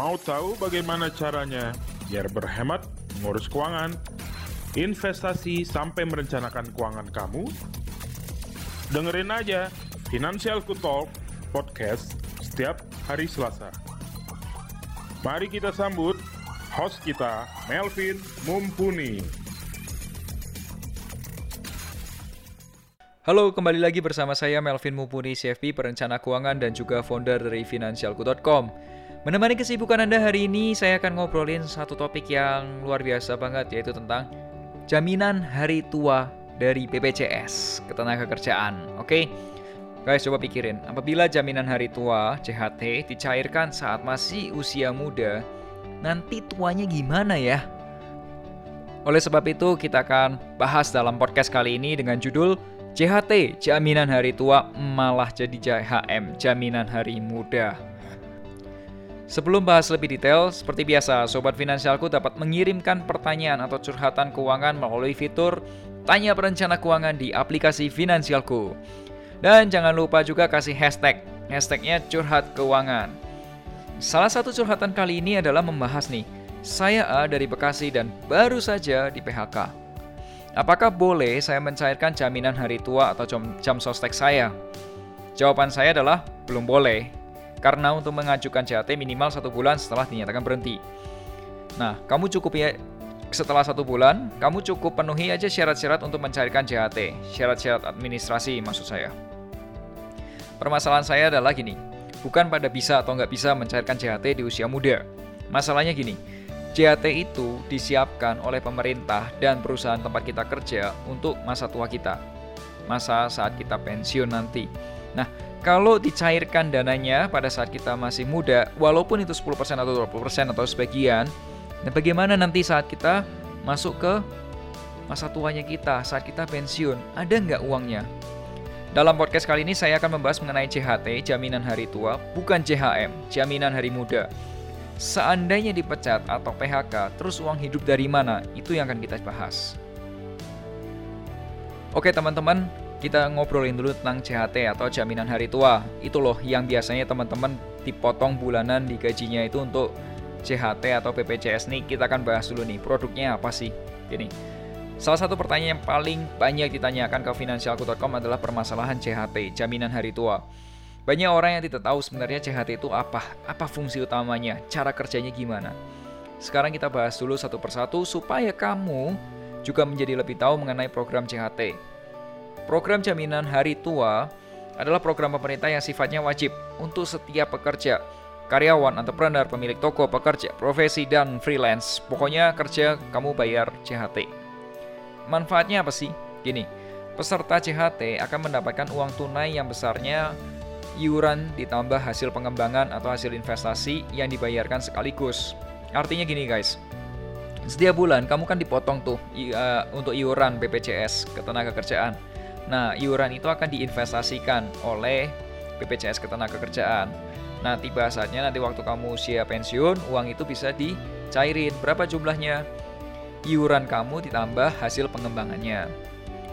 Mau tahu bagaimana caranya biar berhemat, mengurus keuangan, investasi sampai merencanakan keuangan kamu? Dengerin aja Financial Talk podcast setiap hari Selasa. Mari kita sambut host kita, Melvin Mumpuni. Halo, kembali lagi bersama saya Melvin Mumpuni, CFP, perencana keuangan dan juga founder dari Finansialku.com. Menemani kesibukan Anda hari ini, saya akan ngobrolin satu topik yang luar biasa banget, yaitu tentang jaminan hari tua dari BPJS, ketenagakerjaan. Oke, guys coba pikirin, apabila jaminan hari tua, JHT, dicairkan saat masih usia muda, nanti tuanya gimana ya? Oleh sebab itu, kita akan bahas dalam podcast kali ini dengan judul JHT, Jaminan Hari Tua malah jadi JHM, Jaminan Hari Muda. Sebelum bahas lebih detail, seperti biasa, Sobat Finansialku dapat mengirimkan pertanyaan atau curhatan keuangan melalui fitur Tanya Perencana Keuangan di aplikasi Finansialku. Dan jangan lupa juga kasih hashtag, hashtagnya curhat keuangan. Salah satu curhatan kali ini adalah membahas nih, saya A dari Bekasi dan baru saja di PHK. Apakah boleh saya mencairkan jaminan hari tua atau jam, jam sostek saya? Jawaban saya adalah belum boleh, karena untuk mengajukan JHT minimal satu bulan setelah dinyatakan berhenti. Nah, kamu cukup ya setelah satu bulan, kamu cukup penuhi aja syarat-syarat untuk mencairkan JHT, syarat-syarat administrasi maksud saya. Permasalahan saya adalah gini, bukan pada bisa atau nggak bisa mencairkan JHT di usia muda. Masalahnya gini, JHT itu disiapkan oleh pemerintah dan perusahaan tempat kita kerja untuk masa tua kita, masa saat kita pensiun nanti. Nah, kalau dicairkan dananya pada saat kita masih muda, walaupun itu 10% atau 20% atau sebagian, dan bagaimana nanti saat kita masuk ke masa tuanya kita, saat kita pensiun, ada nggak uangnya? Dalam podcast kali ini saya akan membahas mengenai CHT, jaminan hari tua, bukan JHM, jaminan hari muda. Seandainya dipecat atau PHK, terus uang hidup dari mana? Itu yang akan kita bahas. Oke teman-teman, kita ngobrolin dulu tentang CHT atau jaminan hari tua. Itu loh yang biasanya teman-teman dipotong bulanan di gajinya itu untuk CHT atau BPJS nih. Kita akan bahas dulu nih produknya apa sih. Gini. Salah satu pertanyaan yang paling banyak ditanyakan ke finansialku.com adalah permasalahan CHT, jaminan hari tua. Banyak orang yang tidak tahu sebenarnya CHT itu apa, apa fungsi utamanya, cara kerjanya gimana. Sekarang kita bahas dulu satu persatu supaya kamu juga menjadi lebih tahu mengenai program CHT. Program jaminan hari tua adalah program pemerintah yang sifatnya wajib untuk setiap pekerja, karyawan, entrepreneur, pemilik toko, pekerja, profesi, dan freelance. Pokoknya kerja kamu bayar CHT. Manfaatnya apa sih? Gini, peserta CHT akan mendapatkan uang tunai yang besarnya iuran ditambah hasil pengembangan atau hasil investasi yang dibayarkan sekaligus. Artinya gini guys, setiap bulan kamu kan dipotong tuh uh, untuk iuran BPJS ketenaga kerjaan. Nah, iuran itu akan diinvestasikan oleh BPJS Ketenagakerjaan. Tiba saatnya nanti waktu kamu usia pensiun, uang itu bisa dicairin. Berapa jumlahnya? Iuran kamu ditambah hasil pengembangannya.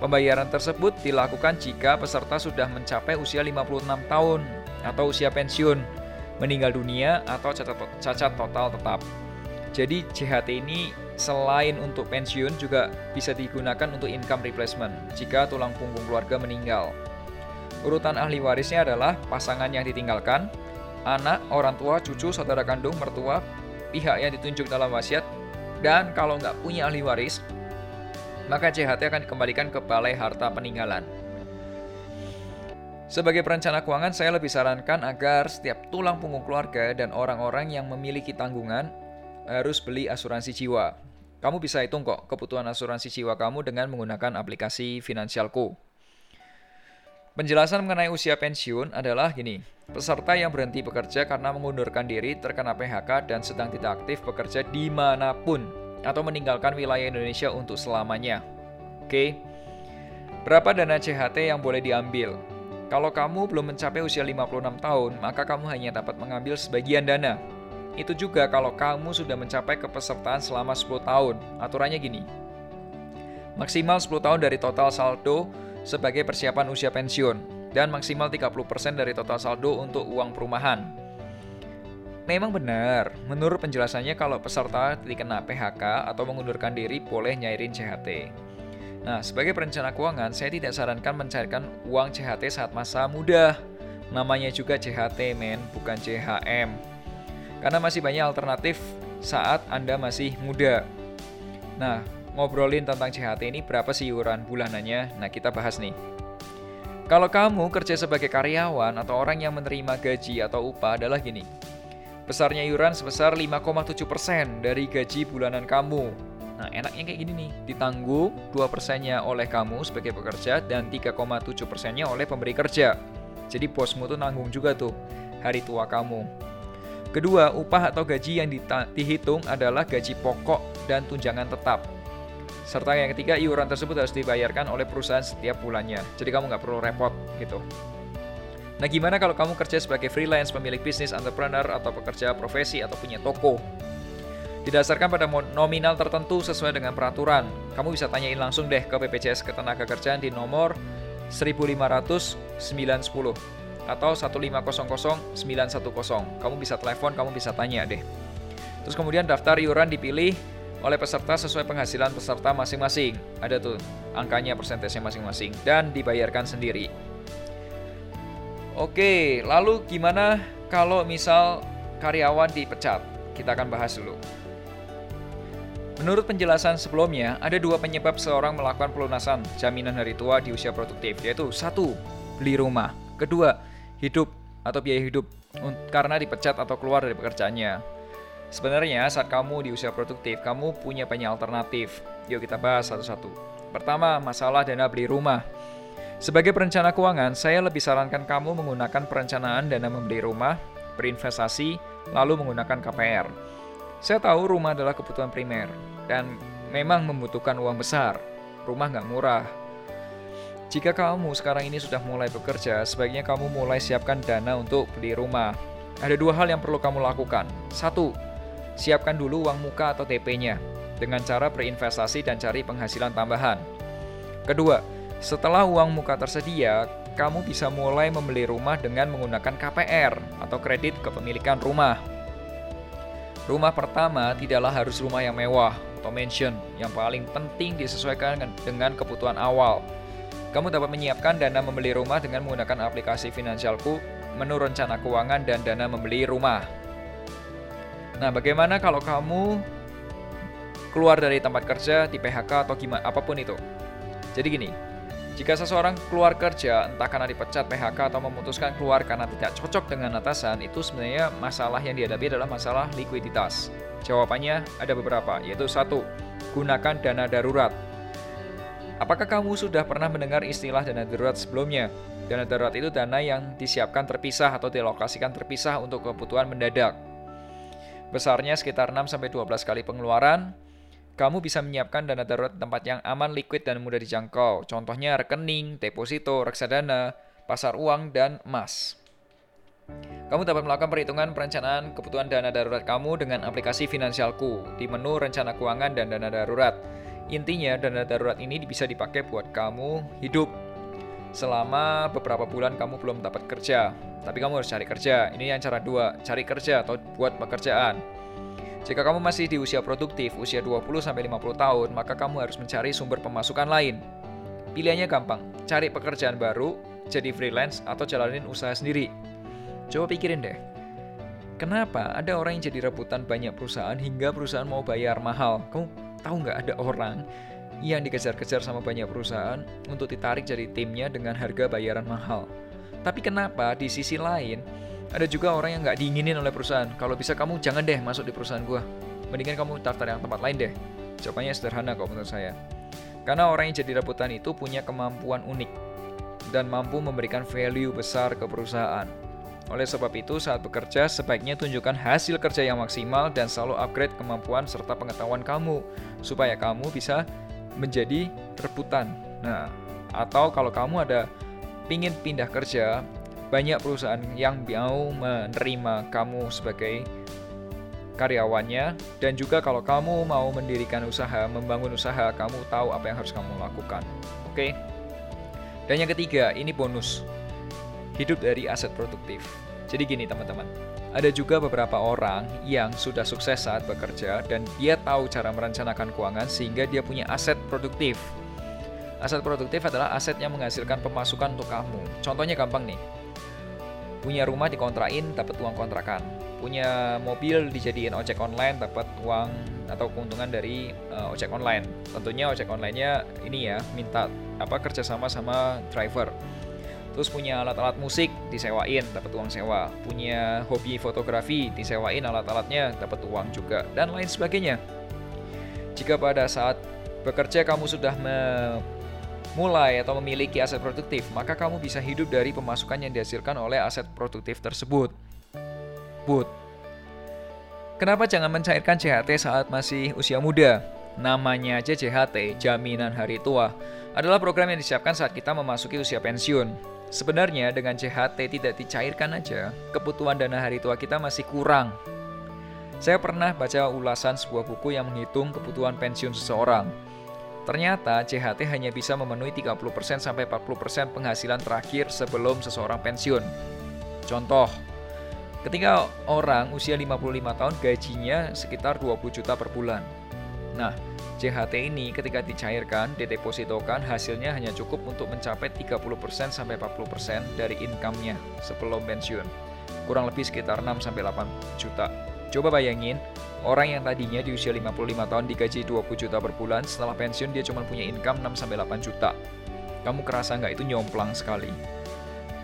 Pembayaran tersebut dilakukan jika peserta sudah mencapai usia 56 tahun atau usia pensiun, meninggal dunia atau cacat total tetap. Jadi JHT ini selain untuk pensiun juga bisa digunakan untuk income replacement jika tulang punggung keluarga meninggal. Urutan ahli warisnya adalah pasangan yang ditinggalkan, anak, orang tua, cucu, saudara kandung, mertua, pihak yang ditunjuk dalam wasiat, dan kalau nggak punya ahli waris, maka CHT akan dikembalikan ke balai harta peninggalan. Sebagai perencana keuangan, saya lebih sarankan agar setiap tulang punggung keluarga dan orang-orang yang memiliki tanggungan harus beli asuransi jiwa. Kamu bisa hitung kok kebutuhan asuransi jiwa kamu dengan menggunakan aplikasi Finansialku. Penjelasan mengenai usia pensiun adalah gini. Peserta yang berhenti bekerja karena mengundurkan diri terkena PHK dan sedang tidak aktif bekerja di mana pun atau meninggalkan wilayah Indonesia untuk selamanya. Oke, berapa dana CHT yang boleh diambil? Kalau kamu belum mencapai usia 56 tahun, maka kamu hanya dapat mengambil sebagian dana, itu juga kalau kamu sudah mencapai kepesertaan selama 10 tahun. Aturannya gini. Maksimal 10 tahun dari total saldo sebagai persiapan usia pensiun dan maksimal 30% dari total saldo untuk uang perumahan. Memang benar, menurut penjelasannya kalau peserta dikena PHK atau mengundurkan diri boleh nyairin CHT. Nah, sebagai perencana keuangan, saya tidak sarankan mencairkan uang CHT saat masa muda. Namanya juga CHT, men, bukan CHM. Karena masih banyak alternatif saat Anda masih muda. Nah, ngobrolin tentang CHT ini berapa sih iuran bulanannya? Nah, kita bahas nih. Kalau kamu kerja sebagai karyawan atau orang yang menerima gaji atau upah adalah gini. Besarnya iuran sebesar 5,7% dari gaji bulanan kamu. Nah, enaknya kayak gini nih, ditanggung 2%-nya oleh kamu sebagai pekerja dan 3,7%-nya oleh pemberi kerja. Jadi bosmu tuh nanggung juga tuh hari tua kamu. Kedua, upah atau gaji yang dihitung adalah gaji pokok dan tunjangan tetap. Serta yang ketiga, iuran tersebut harus dibayarkan oleh perusahaan setiap bulannya. Jadi kamu nggak perlu repot gitu. Nah gimana kalau kamu kerja sebagai freelance, pemilik bisnis, entrepreneur, atau pekerja profesi, atau punya toko? Didasarkan pada nominal tertentu sesuai dengan peraturan. Kamu bisa tanyain langsung deh ke BPJS Ketenagakerjaan di nomor 1500910 atau 1500910. Kamu bisa telepon, kamu bisa tanya deh. Terus kemudian daftar iuran dipilih oleh peserta sesuai penghasilan peserta masing-masing. Ada tuh angkanya persentasenya masing-masing dan dibayarkan sendiri. Oke, lalu gimana kalau misal karyawan dipecat? Kita akan bahas dulu. Menurut penjelasan sebelumnya, ada dua penyebab seorang melakukan pelunasan jaminan hari tua di usia produktif, yaitu satu, beli rumah, kedua, hidup atau biaya hidup karena dipecat atau keluar dari pekerjaannya. Sebenarnya saat kamu di usia produktif, kamu punya banyak alternatif. Yuk kita bahas satu-satu. Pertama, masalah dana beli rumah. Sebagai perencana keuangan, saya lebih sarankan kamu menggunakan perencanaan dana membeli rumah, berinvestasi, lalu menggunakan KPR. Saya tahu rumah adalah kebutuhan primer, dan memang membutuhkan uang besar. Rumah nggak murah. Jika kamu sekarang ini sudah mulai bekerja, sebaiknya kamu mulai siapkan dana untuk beli rumah. Ada dua hal yang perlu kamu lakukan. Satu, Siapkan dulu uang muka atau TP-nya dengan cara berinvestasi dan cari penghasilan tambahan. Kedua, setelah uang muka tersedia, kamu bisa mulai membeli rumah dengan menggunakan KPR atau kredit kepemilikan rumah. Rumah pertama tidaklah harus rumah yang mewah atau mansion, yang paling penting disesuaikan dengan kebutuhan awal. Kamu dapat menyiapkan dana membeli rumah dengan menggunakan aplikasi Finansialku, menu rencana keuangan, dan dana membeli rumah. Nah, bagaimana kalau kamu keluar dari tempat kerja di PHK atau gimana apa pun itu? Jadi gini, jika seseorang keluar kerja entah karena dipecat PHK atau memutuskan keluar karena tidak cocok dengan atasan, itu sebenarnya masalah yang dihadapi adalah masalah likuiditas. Jawabannya ada beberapa, yaitu satu, gunakan dana darurat. Apakah kamu sudah pernah mendengar istilah dana darurat sebelumnya? Dana darurat itu dana yang disiapkan terpisah atau dilokasikan terpisah untuk kebutuhan mendadak. Besarnya sekitar 6-12 kali pengeluaran, kamu bisa menyiapkan dana darurat tempat yang aman, liquid, dan mudah dijangkau. Contohnya rekening, deposito, reksadana, pasar uang, dan emas. Kamu dapat melakukan perhitungan perencanaan kebutuhan dana darurat kamu dengan aplikasi Finansialku di menu rencana keuangan dan dana darurat. Intinya, dana darurat ini bisa dipakai buat kamu hidup selama beberapa bulan kamu belum dapat kerja. Tapi kamu harus cari kerja. Ini yang cara dua, cari kerja atau buat pekerjaan. Jika kamu masih di usia produktif, usia 20-50 tahun, maka kamu harus mencari sumber pemasukan lain. Pilihannya gampang, cari pekerjaan baru, jadi freelance, atau jalanin usaha sendiri. Coba pikirin deh, kenapa ada orang yang jadi rebutan banyak perusahaan hingga perusahaan mau bayar mahal? Kamu tahu nggak ada orang yang dikejar-kejar sama banyak perusahaan untuk ditarik jadi timnya dengan harga bayaran mahal. Tapi kenapa di sisi lain ada juga orang yang nggak diinginin oleh perusahaan. Kalau bisa kamu jangan deh masuk di perusahaan gua. Mendingan kamu daftar yang tempat lain deh. Jawabannya sederhana kok menurut saya. Karena orang yang jadi rebutan itu punya kemampuan unik dan mampu memberikan value besar ke perusahaan. Oleh sebab itu, saat bekerja, sebaiknya tunjukkan hasil kerja yang maksimal dan selalu upgrade kemampuan serta pengetahuan kamu, supaya kamu bisa menjadi rebutan. Nah, atau kalau kamu ada pingin pindah kerja, banyak perusahaan yang mau menerima kamu sebagai karyawannya dan juga kalau kamu mau mendirikan usaha, membangun usaha, kamu tahu apa yang harus kamu lakukan. Oke. Dan yang ketiga, ini bonus. Hidup dari aset produktif. Jadi gini, teman-teman. Ada juga beberapa orang yang sudah sukses saat bekerja dan dia tahu cara merencanakan keuangan sehingga dia punya aset produktif. Aset produktif adalah aset yang menghasilkan pemasukan untuk kamu. Contohnya gampang nih. Punya rumah dikontrain dapat uang kontrakan. Punya mobil dijadiin ojek online dapat uang atau keuntungan dari uh, ojek online. Tentunya ojek online-nya ini ya minta apa kerjasama sama driver terus punya alat-alat musik disewain dapat uang sewa. Punya hobi fotografi disewain alat-alatnya dapat uang juga dan lain sebagainya. Jika pada saat bekerja kamu sudah memulai atau memiliki aset produktif maka kamu bisa hidup dari pemasukan yang dihasilkan oleh aset produktif tersebut. But kenapa jangan mencairkan CHT saat masih usia muda? Namanya aja CHT jaminan hari tua adalah program yang disiapkan saat kita memasuki usia pensiun Sebenarnya dengan CHT tidak dicairkan aja, kebutuhan dana hari tua kita masih kurang. Saya pernah baca ulasan sebuah buku yang menghitung kebutuhan pensiun seseorang. Ternyata CHT hanya bisa memenuhi 30% sampai 40% penghasilan terakhir sebelum seseorang pensiun. Contoh, ketika orang usia 55 tahun gajinya sekitar 20 juta per bulan. Nah, JHT ini ketika dicairkan, didepositokan, hasilnya hanya cukup untuk mencapai 30% sampai 40% dari income-nya sebelum pensiun. Kurang lebih sekitar 6 sampai 8 juta. Coba bayangin, orang yang tadinya di usia 55 tahun digaji 20 juta per bulan, setelah pensiun dia cuma punya income 6 sampai 8 juta. Kamu kerasa nggak itu nyomplang sekali?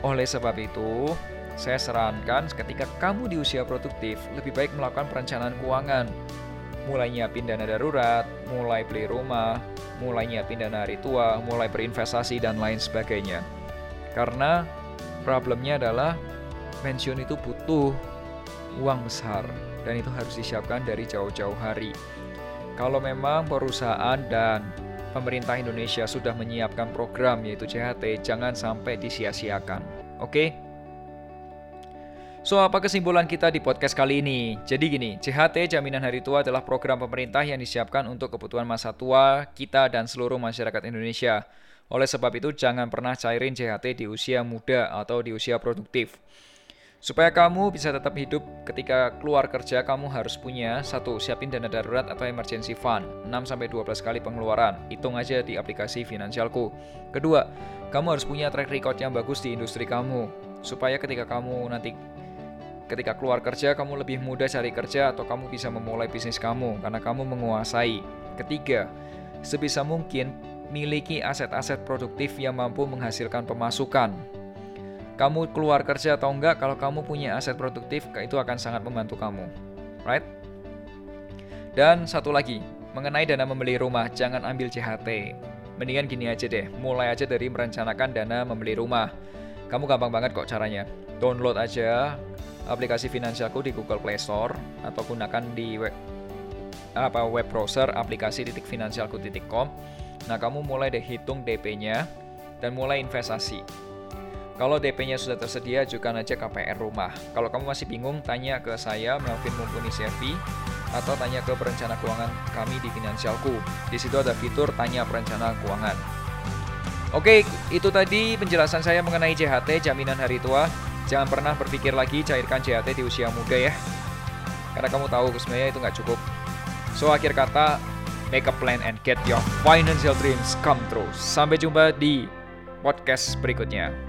Oleh sebab itu, saya sarankan ketika kamu di usia produktif, lebih baik melakukan perencanaan keuangan mulai nyiapin dana darurat, mulai beli rumah, mulai nyiapin dana hari tua, mulai berinvestasi dan lain sebagainya. Karena problemnya adalah pensiun itu butuh uang besar dan itu harus disiapkan dari jauh-jauh hari. Kalau memang perusahaan dan pemerintah Indonesia sudah menyiapkan program yaitu CHT, jangan sampai disia-siakan. Oke? Okay? So, apa kesimpulan kita di podcast kali ini? Jadi gini, CHT Jaminan Hari Tua adalah program pemerintah yang disiapkan untuk kebutuhan masa tua kita dan seluruh masyarakat Indonesia. Oleh sebab itu, jangan pernah cairin CHT di usia muda atau di usia produktif. Supaya kamu bisa tetap hidup ketika keluar kerja, kamu harus punya satu Siapin dana darurat atau emergency fund 6-12 kali pengeluaran Hitung aja di aplikasi Finansialku Kedua, kamu harus punya track record yang bagus di industri kamu Supaya ketika kamu nanti ketika keluar kerja kamu lebih mudah cari kerja atau kamu bisa memulai bisnis kamu karena kamu menguasai. Ketiga, sebisa mungkin miliki aset-aset produktif yang mampu menghasilkan pemasukan. Kamu keluar kerja atau enggak, kalau kamu punya aset produktif, itu akan sangat membantu kamu. Right? Dan satu lagi, mengenai dana membeli rumah, jangan ambil CHT. Mendingan gini aja deh, mulai aja dari merencanakan dana membeli rumah. Kamu gampang banget kok caranya. Download aja aplikasi finansialku di Google Play Store atau gunakan di web, apa web browser aplikasi titik finansialku.com. Nah, kamu mulai deh hitung DP-nya dan mulai investasi. Kalau DP-nya sudah tersedia, ajukan aja KPR rumah. Kalau kamu masih bingung, tanya ke saya, Melvin Mumpuni CFP, atau tanya ke perencana keuangan kami di Finansialku. Di situ ada fitur tanya perencana keuangan. Oke, itu tadi penjelasan saya mengenai JHT, jaminan hari tua. Jangan pernah berpikir lagi cairkan JHT di usia muda ya. Karena kamu tahu sebenarnya itu nggak cukup. So akhir kata, make a plan and get your financial dreams come true. Sampai jumpa di podcast berikutnya.